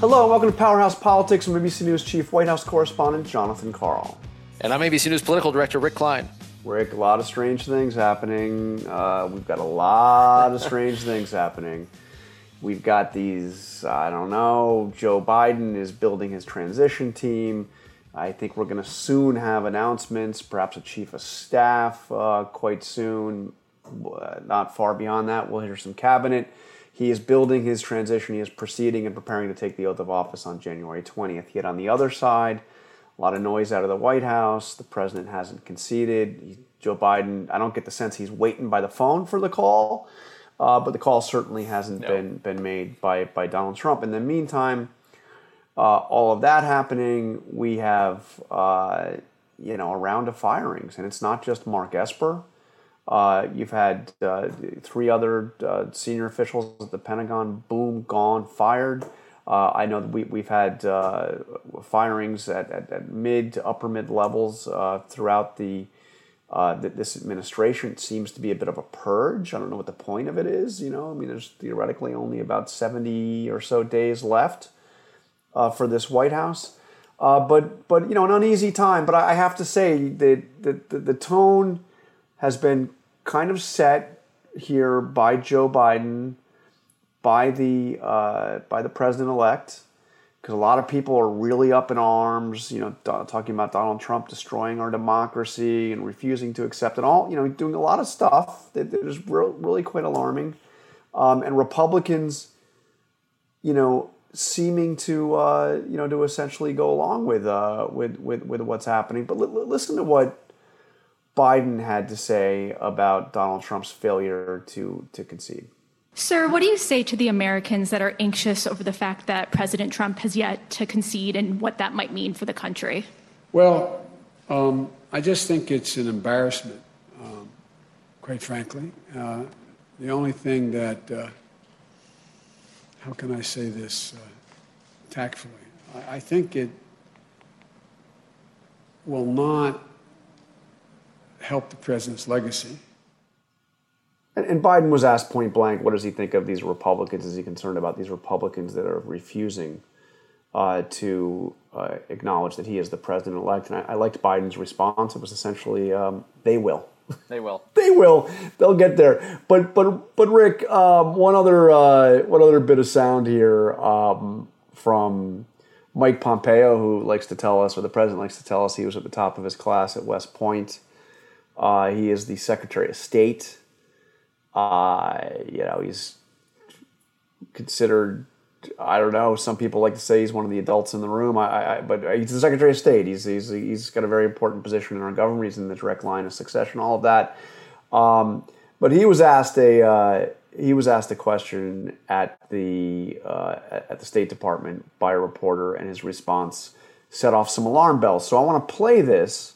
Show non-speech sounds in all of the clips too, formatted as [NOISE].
Hello, and welcome to Powerhouse Politics. I'm ABC News Chief White House Correspondent Jonathan Karl. And I'm ABC News Political Director Rick Klein. Rick, a lot of strange things happening. Uh, we've got a lot of strange things happening. We've got these, I don't know, Joe Biden is building his transition team. I think we're going to soon have announcements, perhaps a chief of staff uh, quite soon. Uh, not far beyond that, we'll hear some cabinet. He is building his transition. He is proceeding and preparing to take the oath of office on January 20th. Yet on the other side, a lot of noise out of the White House. The president hasn't conceded. He, Joe Biden, I don't get the sense he's waiting by the phone for the call, uh, but the call certainly hasn't no. been been made by by Donald Trump. In the meantime, all of that happening, we have uh, you know a round of firings, and it's not just Mark Esper. Uh, you've had uh, three other uh, senior officials at the Pentagon, boom, gone, fired. Uh, I know we, we've had uh, firings at, at, at, mid to upper mid levels uh, throughout the this administration. It seems to be a bit of a purge. I don't know what the point of it is. You know, I mean, there's theoretically only about 70 or so days left for this White House. but but you know, an uneasy time. But I have to say that the, the, the tone has been kind of set here by Joe Biden, by the uh, by the president elect, because a lot of people are really up in arms. You know, talking about Donald Trump destroying our democracy and refusing to accept it all. You know, doing a lot of stuff that, that is re- really quite alarming, um, and Republicans, you know. Seeming to uh, you know to essentially go along with uh, with, with with what's happening, but l- listen to what Biden had to say about Donald Trump's failure to, to concede. Sir, what do you say to the Americans that are anxious over the fact that President Trump has yet to concede and what that might mean for the country? Well, um, I just think it's an embarrassment, um, quite frankly. Uh, the only thing that, uh, how can I say this uh, tactfully? I, I think it will not help the president's legacy. And, Biden was asked point blank, what does he think of these Republicans? Is he concerned about these Republicans that are refusing uh, to uh, acknowledge that he is the president elect? And I, I, liked Biden's response. It was essentially, um, they will. They will. [LAUGHS] they will. They'll get there. But but but Rick, um, one other uh, one other bit of sound here um, from Mike Pompeo, who likes to tell us, or the president likes to tell us, he was at the top of his class at West Point. Uh, he is the Secretary of State. Uh, you know, he's considered. I don't know. Some people like to say he's one of the adults in the room. I, I, but he's the Secretary of State. He's, he's he's got a very important position in our government. He's in the direct line of succession. All of that. Um, but he was asked a uh, he was asked a question at the uh, at the State Department by a reporter, and his response set off some alarm bells. So I want to play this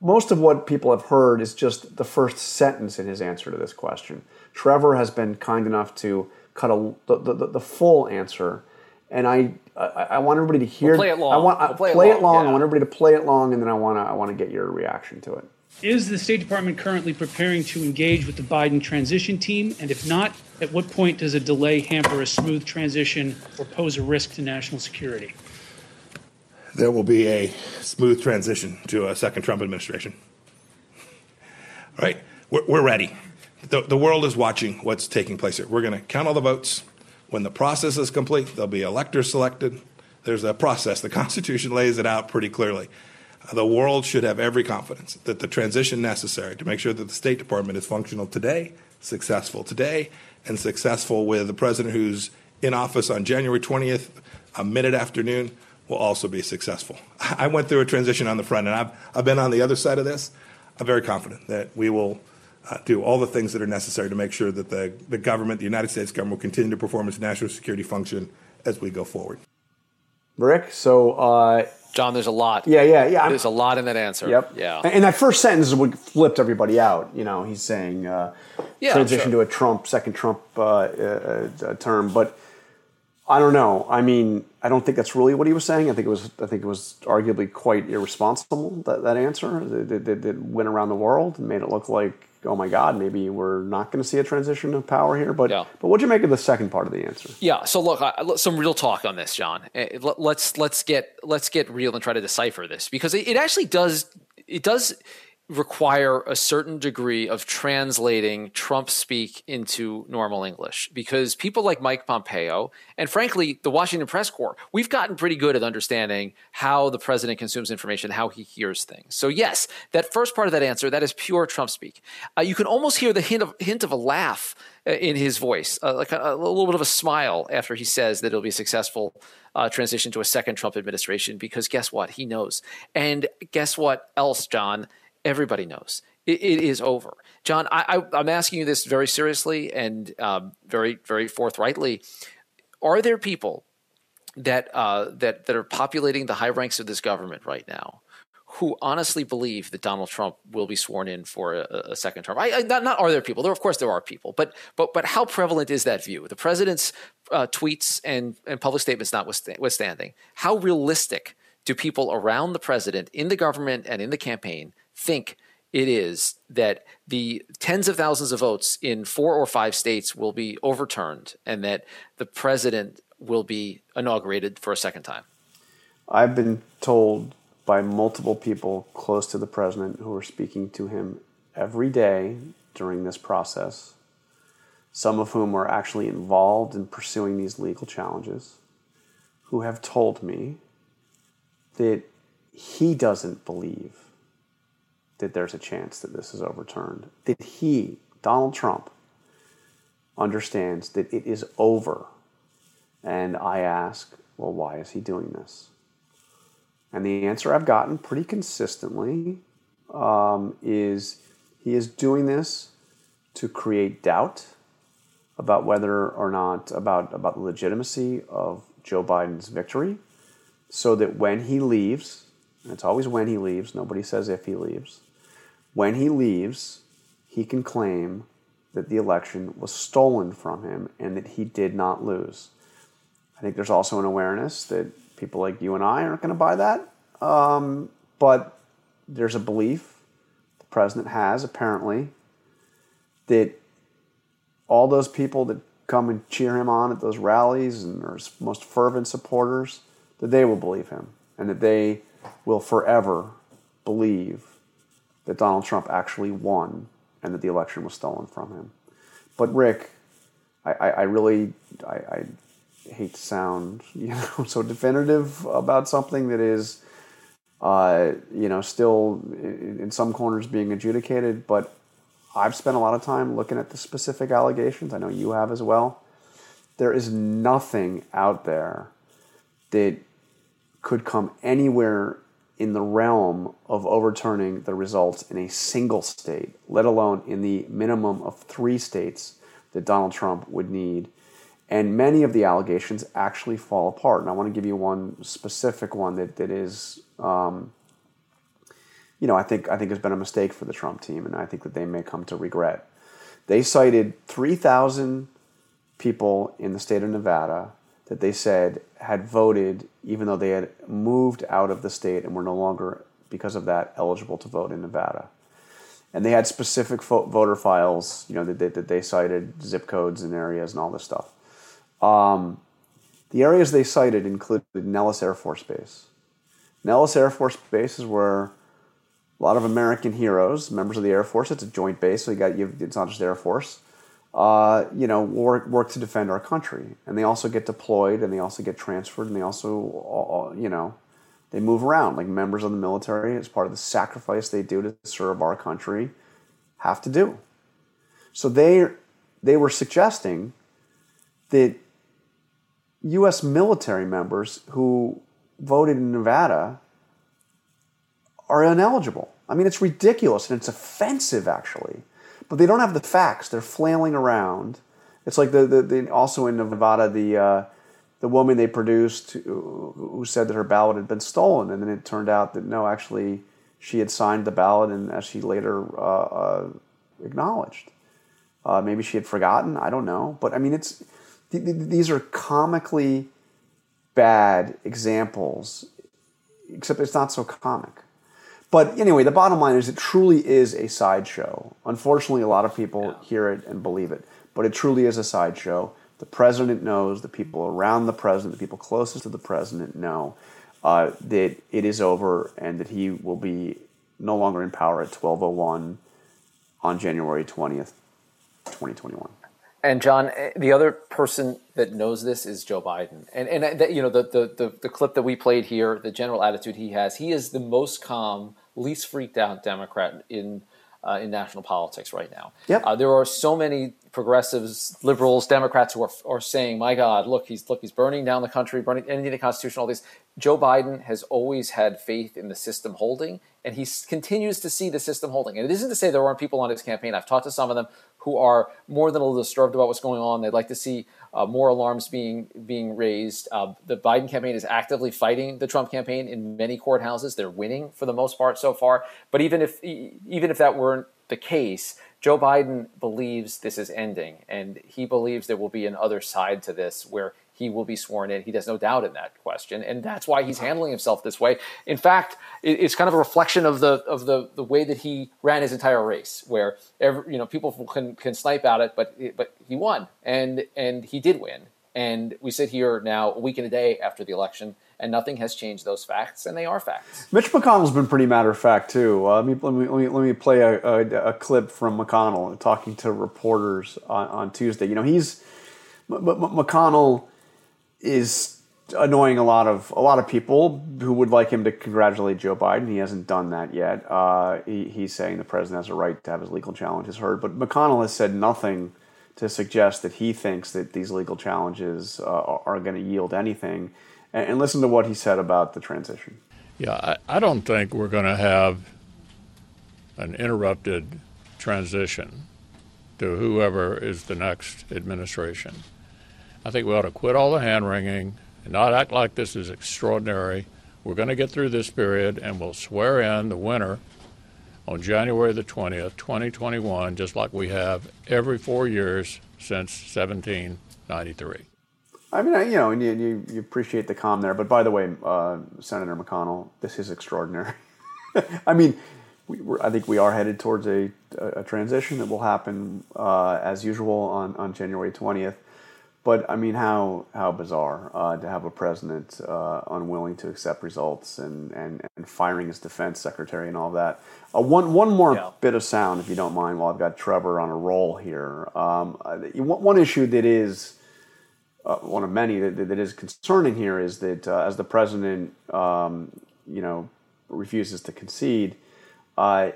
most of what people have heard is just the first sentence in his answer to this question. Trevor has been kind enough to cut a, the, the, the full answer, and I, I, I want everybody to hear. We'll play it long. I want we'll play, play, it long. Yeah. I want everybody to play it long, and then I want to I want to get your reaction to it. Is the State Department currently preparing to engage with the Biden transition team? And if not, at what point does a delay hamper a smooth transition or pose a risk to national security? there will be a smooth transition to a second Trump administration. All right, we're, we're ready. The, the world is watching what's taking place here. We're going to count all the votes. When the process is complete, there'll be electors selected. There's a process. The [LAUGHS] Constitution lays it out pretty clearly. The world should have every confidence that the transition necessary to make sure that the State Department is functional today, successful today, and successful with the president who's in office on January 20th, a minute afternoon will also be successful. [LAUGHS] I went through a transition on the front, and I've, I've been on the other side of this. I'm very confident that we will uh, do all the things that are necessary to make sure that the, the government, the United States government, will continue to perform its national security function as we go forward. Rick, so uh, John, there's a lot. Yeah, yeah, yeah. There's a lot in that answer. Yep. Yeah. And that first sentence is what flipped everybody out. You know, he's saying uh, Yeah, transition sure. to a Trump second Trump uh, uh, uh, term, but I don't know. I mean, I don't think that's really what he was saying. I think it was. I think it was arguably quite irresponsible that, that answer that, that, that went around the world and made it look like, oh my God, maybe we're not going to see a transition of power here. But Yeah. but what'd you make of the second part of the answer? Yeah. So look, I, some real talk on this, John. Eh, let- Let's let's get let's get real and try to decipher this because it, it actually does it does require a certain degree of translating Trump speak into normal English because people like Mike Pompeo and frankly the Washington press corps we've gotten pretty good at understanding how the president consumes information how he hears things so yes that first part of that answer that is pure Trump speak uh, you can almost hear the hint of hint of a laugh uh, in his voice, uh, like a, a little bit of a smile after he says that it'll be a successful uh, transition to a second Trump administration. Because guess what? He knows. And guess what else, John? Everybody knows. It, it is over. John, I, I'm asking you this very seriously and um, very, very forthrightly. Are there people that uh, that that are populating the high ranks of this government right now who honestly believe that Donald Trump will be sworn in for a, a second term. I, I, not, not are there people? There, of course, there are people, but but but how prevalent is that view? The president's uh, tweets and and public statements notwithstanding, how realistic do people around the president, in the government and in the campaign, think? It is that the tens of thousands of votes in four or five states will be overturned, and that the president will be inaugurated for a second time. I've been told by multiple people close to the president who are speaking to him every day during this process, some of whom are actually involved in pursuing these legal challenges, who have told me that he doesn't believe that there's a chance that this is overturned, that he, Donald Trump, understands that it is over. And I ask, well, why is he doing this? And the answer I've gotten pretty consistently um, is he is doing this to create doubt about whether or not about about the legitimacy of Joe Biden's victory, so that when he leaves, and it's always when he leaves, nobody says if he leaves, when he leaves, he can claim that the election was stolen from him and that he did not lose. I think there's also an awareness that people like you and I aren't going to buy that. Um, but there's a belief the president has, apparently, that all those people that come and cheer him on at those rallies and are his most fervent supporters, that they will believe him and that they will forever believe that Donald Trump actually won and that the election was stolen from him. But Rick, I, I, I really I, I hate to sound [LAUGHS] you know so definitive about something that is uh, you know still in, in some corners being adjudicated, but I've spent a lot of time looking at the specific allegations. I know you have as well. There is nothing out there that could come anywhere in the realm of overturning the results in a single state, let alone in the minimum of three states that Donald Trump would need. And many of the allegations actually fall apart. And I want to give you one specific one that, that is, um, you know, I think, I think has been a mistake for the Trump team, and I think that they may come to regret. They cited 3,000 people in the state of Nevada that they said had voted, even though they had moved out of the state and were no longer, because of that, eligible to vote in Nevada. And they had specific fo- voter files, you know, that they, that they cited, zip codes and areas and all this stuff. Um, the areas they cited included Nellis Air Force Base. Nellis Air Force Base is where a lot of American heroes, members of the Air Force, it's a joint base, so you got you, it's not just the Air Force. Uh, you know, work work to defend our country, and they also get deployed, and they also get transferred, and they also, you know, they move around like members of the military as part of the sacrifice they do to serve our country have to do. So they they were suggesting that U.S. military members who voted in Nevada are ineligible. I mean, it's ridiculous and it's offensive, actually. But they don't have the facts. They're flailing around. It's like the, the, the also in Nevada the uh, the woman they produced who, said that her ballot had been stolen, and then it turned out that no, actually she had signed the ballot, and as she later uh, uh, acknowledged, uh, maybe she had forgotten. I don't know, but I mean, it's th- th- these are comically bad examples, except it's not so comic. But anyway, the bottom line is it truly is a sideshow. Unfortunately, a lot of people yeah. hear it and believe it, but it truly is a sideshow. The president knows, the people around the president, the people closest to the president know uh, that it is over and that he will be no longer in power at 1201 on January 20th, 2021. And John, eh, the other person that knows this is Joe Biden, and and uh, that, you know the, the, the the clip that we played here, the general attitude he has, he is the most calm, least freaked out Democrat in uh, in national politics right now. Yep. Uh, there are so many progressives, liberals, Democrats who are, are saying, "My God, look, he's look, he's burning down the country, burning ending the Constitution, all this." Joe Biden has always had faith in the system holding, and he continues to see the system holding. And it isn't to say there aren't people on his campaign. I've talked to some of them who are more than a little disturbed about what's going on. They'd like to see uh, more alarms being being raised. Uh, the Biden campaign is actively fighting the Trump campaign in many courthouses. They're winning for the most part so far. But even if even if that weren't the case, Joe Biden believes this is ending, and he believes there will be an other side to this where he will be sworn in. He has no doubt in that question, and that's why he's handling himself this way. In fact, it's kind of a reflection of the of the, the way that he ran his entire race, where every, you know people can can snipe at it, but but he won, and and he did win. And we sit here now, a week and a day after the election, and nothing has changed those facts, and they are facts. Mitch McConnell's been pretty matter of fact too. Uh, let, me, let, me, let, me, let me play a, a, a, clip from McConnell talking to reporters on, on Tuesday. You know, he's M- M- McConnell is annoying a lot of a lot of people who would like him to congratulate Joe Biden. He hasn't done that yet. Uh, he, he's saying the president has a right to have his legal challenges heard, but McConnell has said nothing to suggest that he thinks that these legal challenges uh, are going to yield anything. And, and, listen to what he said about the transition. Yeah, I, I don't think we're going to have an interrupted transition to whoever is the next administration. I think we ought to quit all the hand wringing and not act like this is extraordinary. We're going to get through this period and we'll swear in the winner on January the 20th, 2021, just like we have every four years since 1793. I mean, you know, and you, you, appreciate the calm there. But by the way, uh, Senator McConnell, this is extraordinary. [LAUGHS] I mean, we, I think we are headed towards a, a transition that will happen uh, as usual on, on January 20th. But I mean, how how bizarre uh, to have a president uh, unwilling to accept results and, and, and firing his defense secretary and all that. Uh, one one more yeah. bit of sound, if you don't mind, while I've got Trevor on a roll here. Um, uh, one issue that is uh, one of many that, that is concerning here is that uh, as the president, um, you know, refuses to concede uh,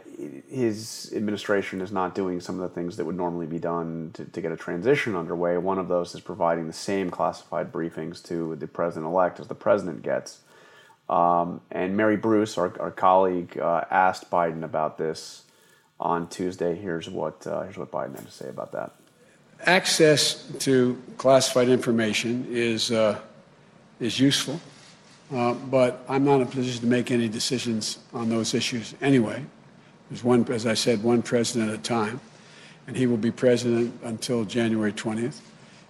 his administration is not doing some of the things that would normally be done to, to, get a transition underway. One of those is providing the same classified briefings to the president elect as the president gets. Um, and Mary Bruce, our, our colleague, uh, asked Biden about this on Tuesday. Here's what, uh, here's what Biden had to say about that. Access to classified information is, uh, is useful. Uh, but I'm not in a position to make any decisions on those issues anyway. There's one, as I said, one president at a time, and he will be president until January 20th.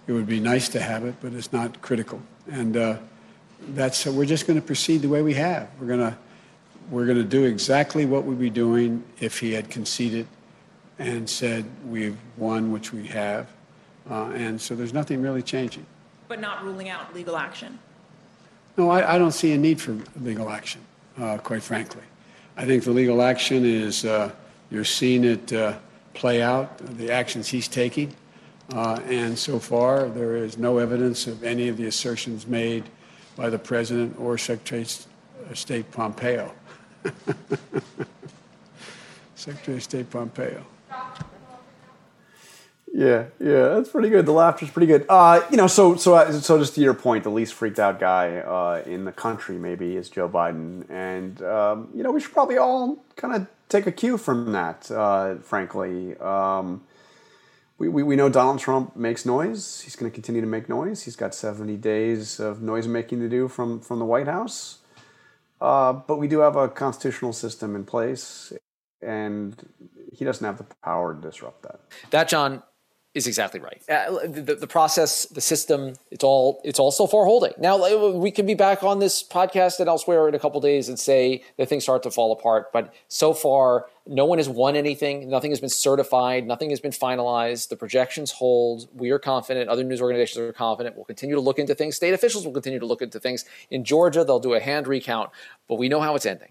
It would be nice to have it, but it's not critical. And uh, that's uh, we're just going to proceed the way we have. We're going to we're going to do exactly what we'd be doing if he had conceded and said we've won, which we have. Uh, and so there's nothing really changing. But not ruling out legal action. No, I, I don't see a need for legal action, uh, quite frankly. I think the legal action is uh, you're seeing it uh, play out, the actions he's taking. Uh, and so far, there is no evidence of any of the assertions made by the President or Secretary of State Pompeo. [LAUGHS] Secretary of State Pompeo. Yeah, yeah, that's pretty good. The laughter's pretty good. Uh, you know, so so uh, so just to your point, the least freaked out guy uh, in the country maybe is Joe Biden, and um, you know we should probably all kind of take a cue from that. Uh, frankly, um, we, we we know Donald Trump makes noise. He's going to continue to make noise. He's got seventy days of noise making to do from from the White House. Uh, but we do have a constitutional system in place, and he doesn't have the power to disrupt that. That, John, is exactly right. Uh, the, the, process, the system, it's all it's all so far holding. Now we can be back on this podcast and elsewhere in a couple days and say that things start to fall apart. But so far, no one has won anything. Nothing has been certified. Nothing has been finalized. The projections hold. We are confident. Other news organizations are confident. We'll continue to look into things. State officials will continue to look into things. In Georgia, they'll do a hand recount, but we know how it's ending.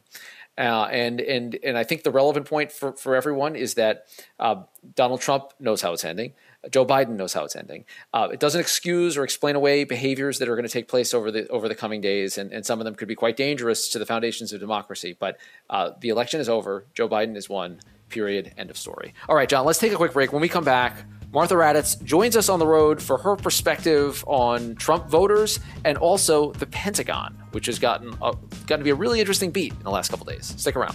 Uh, and and and I think the relevant point for, for everyone is that uh, Donald Trump knows how it's ending. Joe Biden knows how it's ending. Uh, it doesn't excuse or explain away behaviors that are going to take place over the over the coming days, and, and some of them could be quite dangerous to the foundations of democracy. But uh, the election is over. Joe Biden is won. Period. End of story. All right, John. Let's take a quick break. When we come back, Martha Raddatz joins us on the road for her perspective on Trump voters and also the Pentagon, which has gotten a, gotten to be a really interesting beat in the last couple days. Stick around.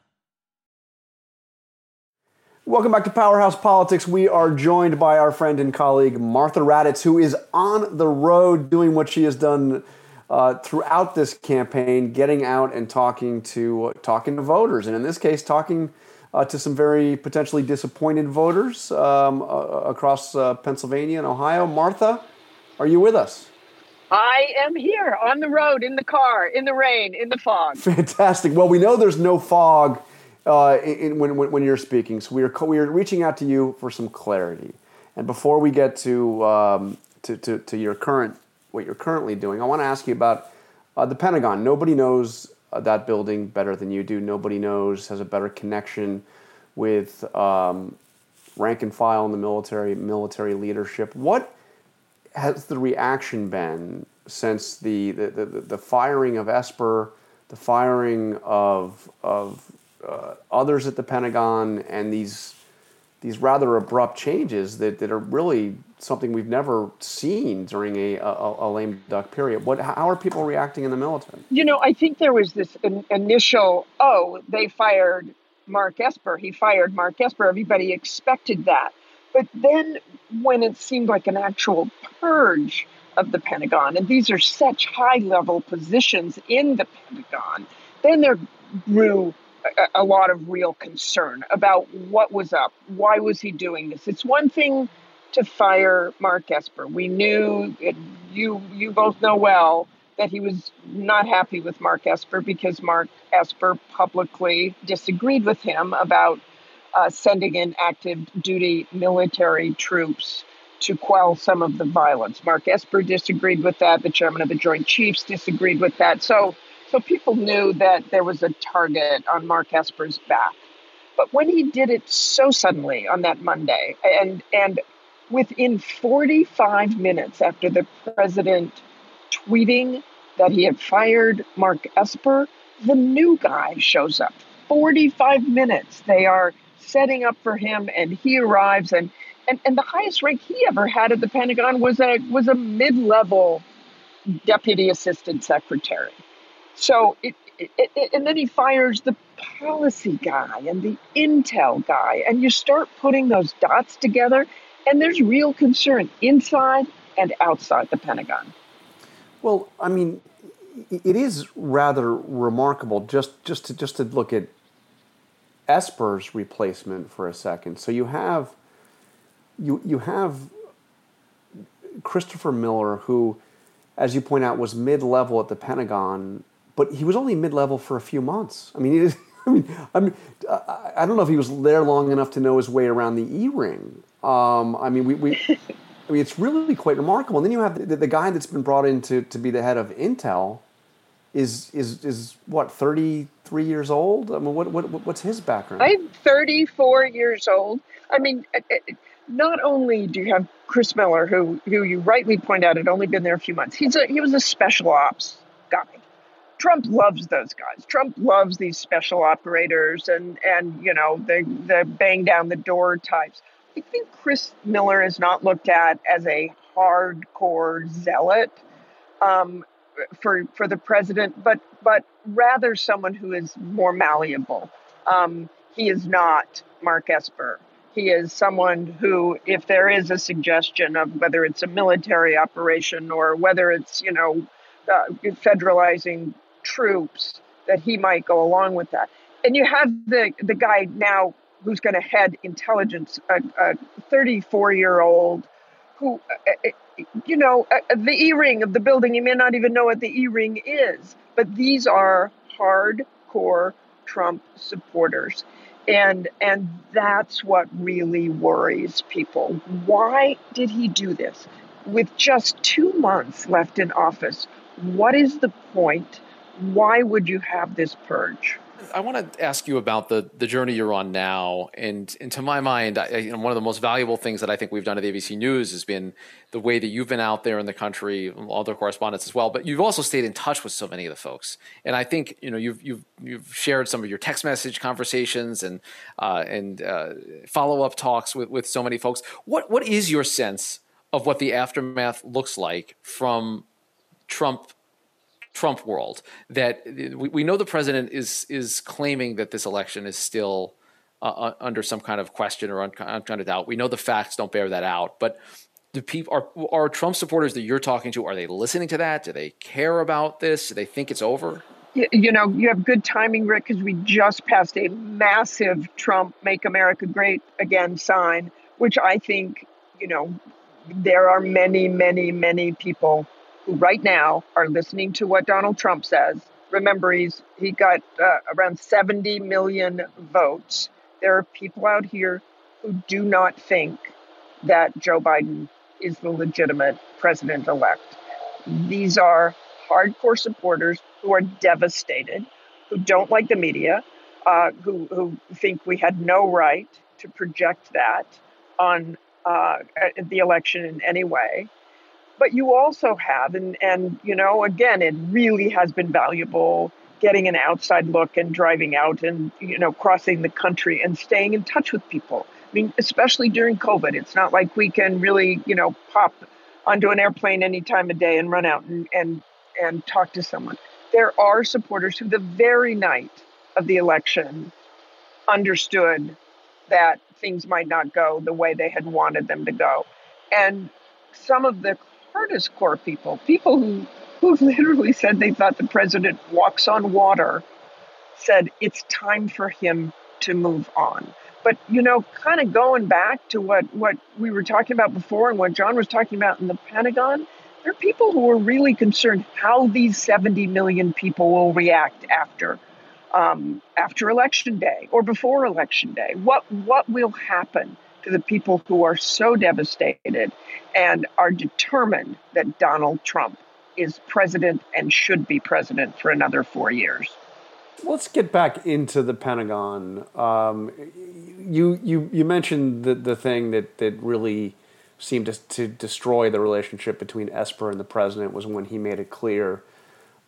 Welcome back to Powerhouse Politics. We are joined by our friend and colleague Martha Raddatz, who is on the road doing what she has done uh, throughout this campaign, getting out and talking to uh, talking to voters, and in this case, talking uh, to some very potentially disappointed voters um, uh, across uh, Pennsylvania and Ohio. Martha, are you with us? I am here on the road, in the car, in the rain, in the fog. Fantastic. Well, we know there's no fog uh, in, when, when, you're speaking. So we are, we are reaching out to you for some clarity. And before we get to, um, to, to, to, your current, what you're currently doing, I want to ask you about uh, the Pentagon. Nobody knows uh, that building better than you do. Nobody knows, has a better connection with um, rank and file in the military, military leadership. What has the reaction been since the, the, the, the firing of Esper, the firing of, of uh, others at the Pentagon and these these rather abrupt changes that, that are really something we've never seen during a, a, a, lame duck period. What, how are people reacting in the military? You know, I think there was this in, initial, oh, they fired Mark Esper. He fired Mark Esper. Everybody expected that. But then when it seemed like an actual purge of the Pentagon, and these are such high level positions in the Pentagon, then there grew a, lot of real concern about what was up. Why was he doing this? It's one thing to fire Mark Esper. We knew it, you you both know well that he was not happy with Mark Esper because Mark Esper publicly disagreed with him about uh, sending in active duty military troops to quell some of the violence. Mark Esper disagreed with that. The chairman of the Joint Chiefs disagreed with that. So so people knew that there was a target on Mark Esper's back. But when he did it so suddenly on that Monday, and and within 45 minutes after the president tweeting that he had fired Mark Esper, the new guy shows up. 45 minutes. They are setting up for him and he arrives and and, and the highest rank he ever had at the Pentagon was a was a mid-level deputy assistant secretary. So it, it, it, and then he fires the policy guy and the intel guy, and you start putting those dots together, and there's real concern inside and outside the Pentagon. Well, I mean, it is rather remarkable just just to just to look at Esper's replacement for a second. So you have you you have Christopher Miller, who, as you point out, was mid level at the Pentagon but he was only mid level for a few months. [LAUGHS] I mean, I mean, I I don't know if he was there long enough to know his way around the E ring. Um, I mean, we, we [LAUGHS] I mean, it's really quite remarkable. And then you have the, the, guy that's been brought in to, to be the head of Intel is is is what thirty three years old. I mean, what, what what's his background? I'm thirty four years old. I mean, not only do you have Chris Miller, who who you rightly point out had only been there a few months. He's a he was a special ops guy. Trump loves those guys. Trump loves these special operators and and you know the the bang down the door types. I think Chris Miller is not looked at as a hardcore zealot um, for for the president, but but rather someone who is more malleable. Um, he is not Mark Esper. He is someone who, if there is a suggestion of whether it's a military operation or whether it's you know uh, federalizing troops, that he might go along with that. And you have the the guy now who's going to head intelligence, a 34 year old who, uh, uh, you know, uh, the E ring of the building, you may not even know what the E ring is, but these are hardcore Trump supporters. And, and that's what really worries people. Why did he do this? With just two months left in office, what is the point? Why would you have this purge? I want to ask you about the the journey you're on now, and and to my mind, I, you know, one of the most valuable things that I think we've done at ABC News has been the way that you've been out there in the country, other correspondents as well. But you've also stayed in touch with so many of the folks, and I think you know you've you've you've shared some of your text message conversations and uh, and uh, follow up talks with with so many folks. What what is your sense of what the aftermath looks like from Trump Trump world that we, we know the president is is claiming that this election is still uh, uh under some kind of question or un, kind of doubt. We know the facts don't bear that out, but do people are are Trump supporters that you're talking to? Are they listening to that? Do they care about this? Do they think it's over? You know, you have good timing, Rick, because we just passed a massive Trump "Make America Great Again" sign, which I think, you know, there are many, many, many people who right now are listening to what Donald Trump says. Remember, he's he got uh, around 70 million votes. There are people out here who do not think that Joe Biden is the legitimate president elect. These are hardcore supporters who are devastated, who don't like the media, uh, who, who think we had no right to project that on uh, the election in any way but you also have and and you know again it really has been valuable getting an outside look and driving out and you know crossing the country and staying in touch with people. I mean especially during covid it's not like we can really you know pop onto an airplane any time of day and run out and and and talk to someone. There are supporters who the very night of the election understood that things might not go the way they had wanted them to go. And some of the hardest core people, people who, who [LAUGHS] literally said they thought the president walks on water, said it's time for him to move on. But you know, kind of going back to what, what we were talking about before and what John was talking about in the Pentagon, there are people who are really concerned how these 70 million people will react after um, after election day or before election day. What what will happen? To the people who are so devastated and are determined that Donald Trump is president and should be president for another four years. Let's get back into the Pentagon. Um, you, you, you mentioned the, the thing that, that really seemed to, to destroy the relationship between Esper and the president was when he made it clear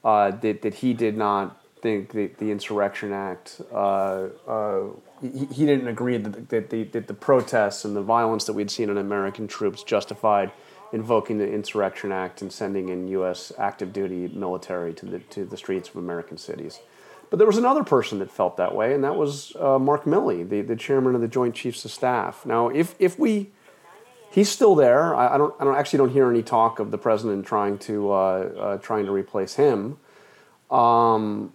uh, that, that he did not think that the Insurrection Act uh, uh, he, he didn't agree that, that, the, that the protests and the violence that we'd seen in American troops justified invoking the Insurrection Act and sending in U.S. active duty military to the, to the streets of American cities. But there was another person that felt that way, and that was uh, Mark Milley, the, the chairman of the Joint Chiefs of Staff. Now, if, if we, he's still there. I, I don't, I don't actually don't hear any talk of the president trying to, uh, uh, trying to replace him. Um,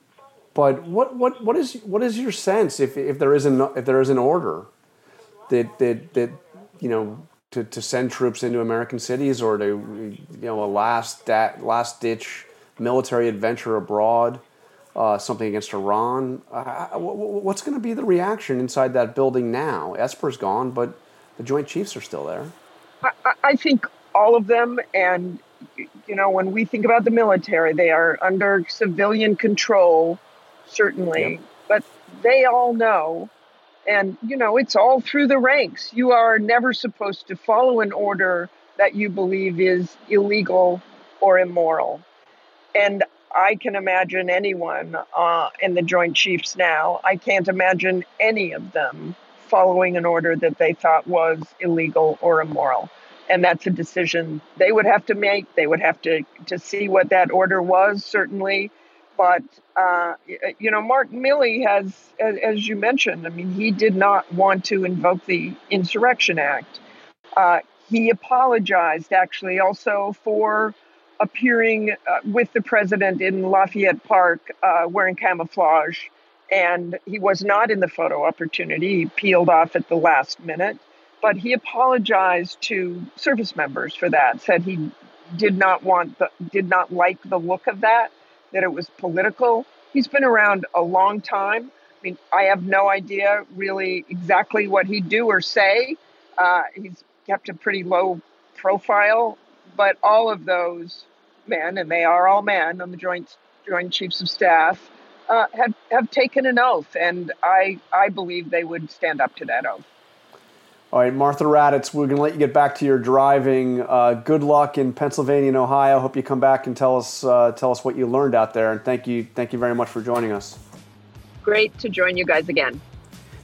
but what, what, what, is, what is your sense if, if, there is an, if there is an order that, that, that you know, to, to send troops into American cities or to, you know, a last, last ditch military adventure abroad? uh, something against Iran. Uh, what's going to be the reaction inside that building now? Esper's gone, but the Joint Chiefs are still there. I, I think all of them, and you know, when we think about the military, they are under civilian control, certainly, yep. but they all know. And, you know, it's all through the ranks. You are never supposed to follow an order that you believe is illegal or immoral. And I can imagine anyone uh, in the Joint Chiefs now, I can't imagine any of them following an order that they thought was illegal or immoral. And that's a decision they would have to make. They would have to, to see what that order was, certainly. But, uh, you know, Mark Milley has, as you mentioned, I mean, he did not want to invoke the Insurrection Act. Uh, he apologized, actually, also for appearing uh, with the president in Lafayette Park uh, wearing camouflage. And he was not in the photo opportunity. He peeled off at the last minute. But he apologized to service members for that, said he did not want the, did not like the look of that, that it was political. He's been around a long time. I mean, I have no idea really exactly what he'd do or say. Uh, he's kept a pretty low profile, but all of those men, and they are all men on the Joint Joint Chiefs of Staff, uh, have have taken an oath, and I I believe they would stand up to that oath. All right, Martha Raddatz, we're going to let you get back to your driving. Uh, good luck in Pennsylvania and Ohio. Hope you come back and tell us uh, tell us what you learned out there. And thank you thank you very much for joining us. Great to join you guys again.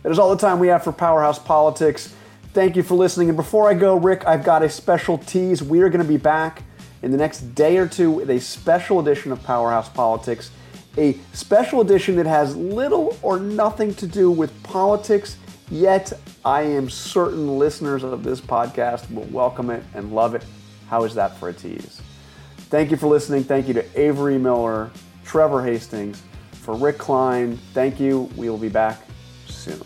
That is all the time we have for Powerhouse Politics. Thank you for listening. And before I go, Rick, I've got a special tease. We are going to be back in the next day or two with a special edition of Powerhouse Politics, a special edition that has little or nothing to do with politics, yet I am certain listeners of this podcast will welcome it and love it. How is that for a tease? Thank you for listening. Thank you to Avery Miller, Trevor Hastings, for Rick Klein. Thank you. We will be back soon.